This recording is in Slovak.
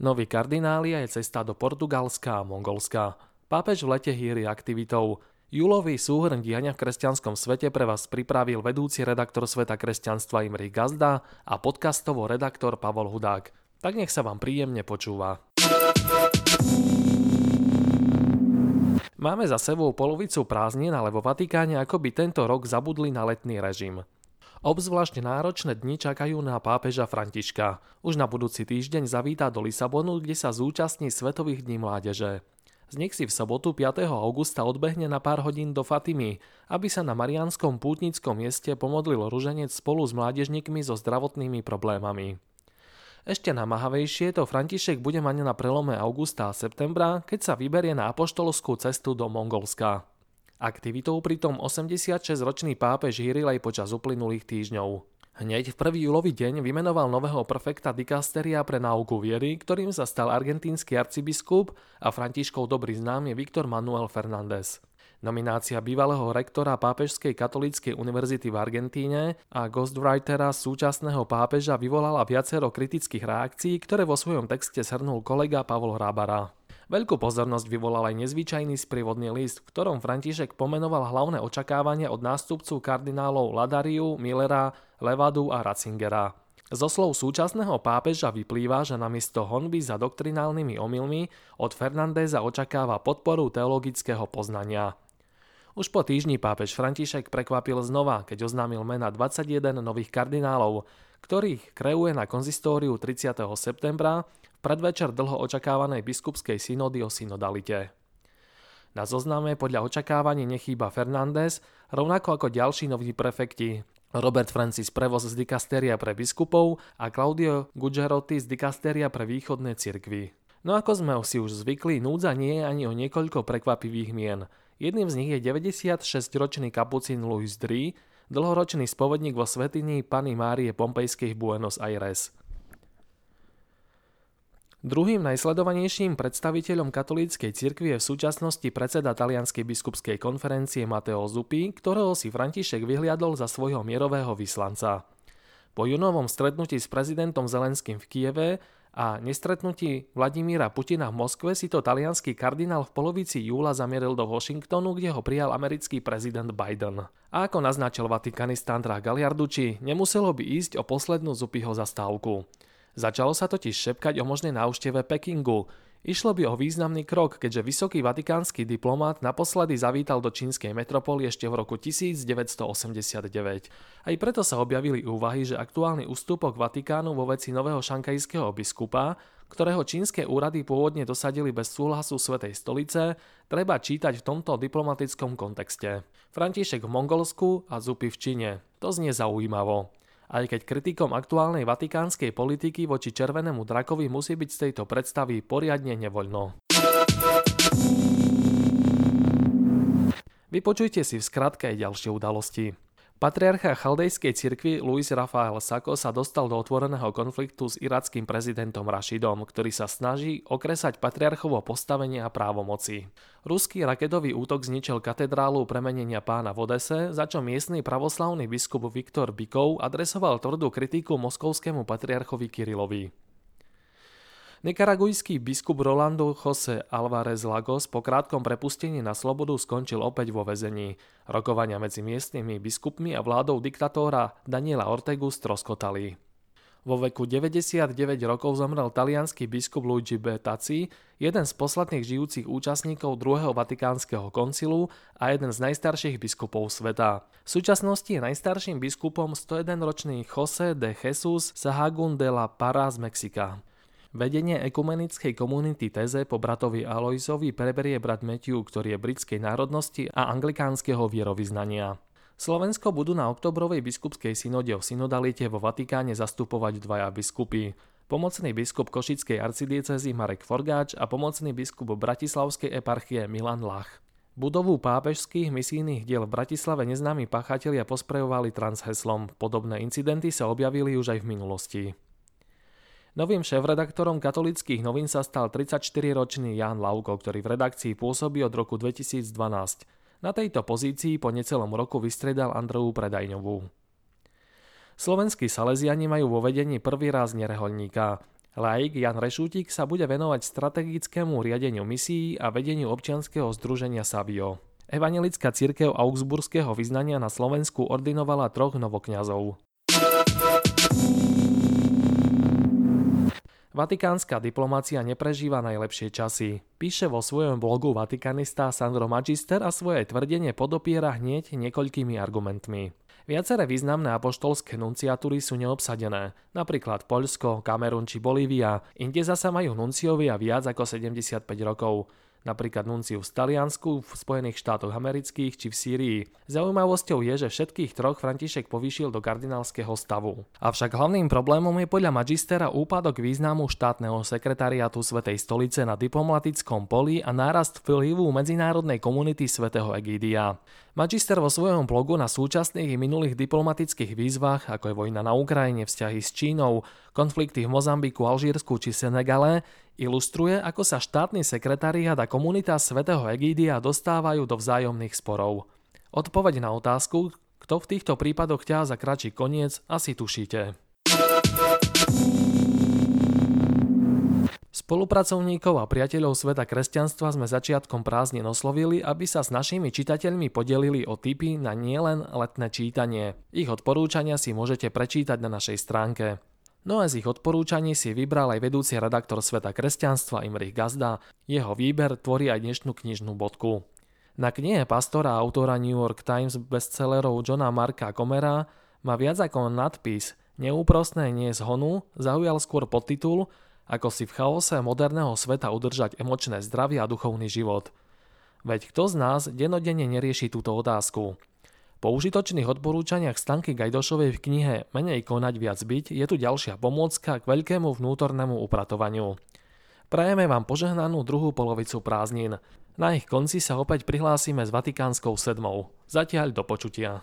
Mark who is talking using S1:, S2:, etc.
S1: Noví kardináli je cesta do Portugalska a Mongolska. Pápež v lete hýri aktivitou. Júlový súhrn diania v kresťanskom svete pre vás pripravil vedúci redaktor Sveta kresťanstva Imri Gazda a podcastovo redaktor Pavol Hudák. Tak nech sa vám príjemne počúva. Máme za sebou polovicu prázdnin, ale vo Vatikáne akoby tento rok zabudli na letný režim. Obzvlášť náročné dni čakajú na pápeža Františka. Už na budúci týždeň zavíta do Lisabonu, kde sa zúčastní Svetových dní mládeže. Z nich si v sobotu 5. augusta odbehne na pár hodín do Fatimy, aby sa na Marianskom pútnickom mieste pomodlil ruženec spolu s mládežníkmi so zdravotnými problémami. Ešte namáhavejšie to František bude mať na prelome augusta a septembra, keď sa vyberie na apoštolskú cestu do Mongolska. Aktivitou pritom 86-ročný pápež hýril aj počas uplynulých týždňov. Hneď v prvý júlový deň vymenoval nového prefekta dikasteria pre náuku viery, ktorým sa stal argentínsky arcibiskup a Františkov dobrý známy Viktor Manuel Fernández. Nominácia bývalého rektora Pápežskej katolíckej univerzity v Argentíne a ghostwritera súčasného pápeža vyvolala viacero kritických reakcií, ktoré vo svojom texte shrnul kolega Pavol Hrábara. Veľkú pozornosť vyvolal aj nezvyčajný sprievodný list, v ktorom František pomenoval hlavné očakávania od nástupcu kardinálov Ladariu, Millera, Levadu a Ratzingera. Zo slov súčasného pápeža vyplýva, že namiesto honby za doktrinálnymi omylmi od Fernandéza očakáva podporu teologického poznania. Už po týždni pápež František prekvapil znova, keď oznámil mena 21 nových kardinálov, ktorých kreuje na konzistóriu 30. septembra predvečer dlho očakávanej biskupskej synody o synodalite. Na zozname podľa očakávaní nechýba Fernández, rovnako ako ďalší noví prefekti Robert Francis Prevoz z dikasteria pre biskupov a Claudio Gugerotti z dikasteria pre východné cirkvy. No ako sme si už zvykli, núdza nie je ani o niekoľko prekvapivých mien – Jedným z nich je 96-ročný kapucín Louis Dry, dlhoročný spovedník vo svetini Pany Márie Pompejskej Buenos Aires. Druhým najsledovanejším predstaviteľom katolíckej cirkvi je v súčasnosti predseda Talianskej biskupskej konferencie Mateo Zuppi, ktorého si František vyhliadol za svojho mierového vyslanca. Po junovom stretnutí s prezidentom Zelenským v Kieve a nestretnutí Vladimíra Putina v Moskve si to talianský kardinál v polovici júla zamieril do Washingtonu, kde ho prijal americký prezident Biden. A ako naznačil vatikanista Andrá Galiarduči, nemuselo by ísť o poslednú Zupiho zastávku. Začalo sa totiž šepkať o možnej návšteve Pekingu, Išlo by o významný krok, keďže vysoký vatikánsky diplomát naposledy zavítal do čínskej metropoly ešte v roku 1989. Aj preto sa objavili úvahy, že aktuálny ústupok Vatikánu vo veci nového šankajského biskupa, ktorého čínske úrady pôvodne dosadili bez súhlasu Svetej stolice, treba čítať v tomto diplomatickom kontexte. František v Mongolsku a Zupy v Číne. To znie zaujímavo aj keď kritikom aktuálnej vatikánskej politiky voči červenému drakovi musí byť z tejto predstavy poriadne nevoľno. Vypočujte si v skratke aj ďalšie udalosti. Patriarcha chaldejskej cirkvi Luis Rafael Sako sa dostal do otvoreného konfliktu s irackým prezidentom Rašidom, ktorý sa snaží okresať patriarchovo postavenie a právomoci. Ruský raketový útok zničil katedrálu premenenia pána v Odese, za čo miestny pravoslavný biskup Viktor Bikov adresoval tvrdú kritiku moskovskému patriarchovi Kirilovi. Nikaragujský biskup Rolando Jose Alvarez Lagos po krátkom prepustení na slobodu skončil opäť vo väzení. Rokovania medzi miestnymi biskupmi a vládou diktatóra Daniela Ortegu stroskotali. Vo veku 99 rokov zomrel talianský biskup Luigi B. Taci, jeden z posledných žijúcich účastníkov druhého vatikánskeho koncilu a jeden z najstarších biskupov sveta. V súčasnosti je najstarším biskupom 101-ročný José de Jesus Sahagún de la Parra z Mexika. Vedenie ekumenickej komunity Teze po bratovi Aloisovi preberie brat Matthew, ktorý je britskej národnosti a anglikánskeho vierovýznania. Slovensko budú na oktobrovej biskupskej synode o synodalite vo Vatikáne zastupovať dvaja biskupy. Pomocný biskup Košickej arcidiecezy Marek Forgáč a pomocný biskup Bratislavskej eparchie Milan Lach. Budovu pápežských misijných diel v Bratislave neznámi pachatelia posprejovali transheslom. Podobné incidenty sa objavili už aj v minulosti. Novým šéf-redaktorom katolických novín sa stal 34-ročný Jan Lauko, ktorý v redakcii pôsobí od roku 2012. Na tejto pozícii po necelom roku vystredal Andreu Predajňovú. Slovenskí Salesiani majú vo vedení prvý raz nereholníka. Laik Jan Rešútik sa bude venovať strategickému riadeniu misií a vedeniu občianskeho združenia Savio. Evangelická církev augsburského vyznania na Slovensku ordinovala troch novokňazov. Vatikánska diplomácia neprežíva najlepšie časy. Píše vo svojom blogu vatikanista Sandro Magister a svoje tvrdenie podopiera hneď niekoľkými argumentmi. Viaceré významné apoštolské nunciatúry sú neobsadené, napríklad Poľsko, Kamerun či Bolívia, inde zasa majú nunciovia viac ako 75 rokov napríklad nunciu v Taliansku, v Spojených štátoch amerických či v Sýrii. Zaujímavosťou je, že všetkých troch František povýšil do kardinálskeho stavu. Avšak hlavným problémom je podľa magistera úpadok významu štátneho sekretariátu Svetej stolice na diplomatickom poli a nárast vplyvu medzinárodnej komunity svätého Egídia. Magister vo svojom blogu na súčasných i minulých diplomatických výzvach, ako je vojna na Ukrajine, vzťahy s Čínou, konflikty v Mozambiku, Alžírsku či Senegale, ilustruje, ako sa štátny sekretariat a komunita svätého Egídia dostávajú do vzájomných sporov. Odpoveď na otázku, kto v týchto prípadoch ťa za kračí koniec, asi tušíte. Spolupracovníkov a priateľov sveta kresťanstva sme začiatkom prázdnin oslovili, aby sa s našimi čitateľmi podelili o tipy na nielen letné čítanie. Ich odporúčania si môžete prečítať na našej stránke. No a z ich odporúčaní si vybral aj vedúci redaktor Sveta kresťanstva Imrich Gazda. Jeho výber tvorí aj dnešnú knižnú bodku. Na knihe pastora a autora New York Times bestsellerov Johna Marka Comera má viac ako nadpis Neúprostné nie zhonu zaujal skôr podtitul ako si v chaose moderného sveta udržať emočné zdravie a duchovný život. Veď kto z nás denodenne nerieši túto otázku? Po užitočných odporúčaniach Stanky Gajdošovej v knihe Menej konať viac byť je tu ďalšia pomôcka k veľkému vnútornému upratovaniu. Prajeme vám požehnanú druhú polovicu prázdnin. Na ich konci sa opäť prihlásime s Vatikánskou sedmou. Zatiaľ do počutia.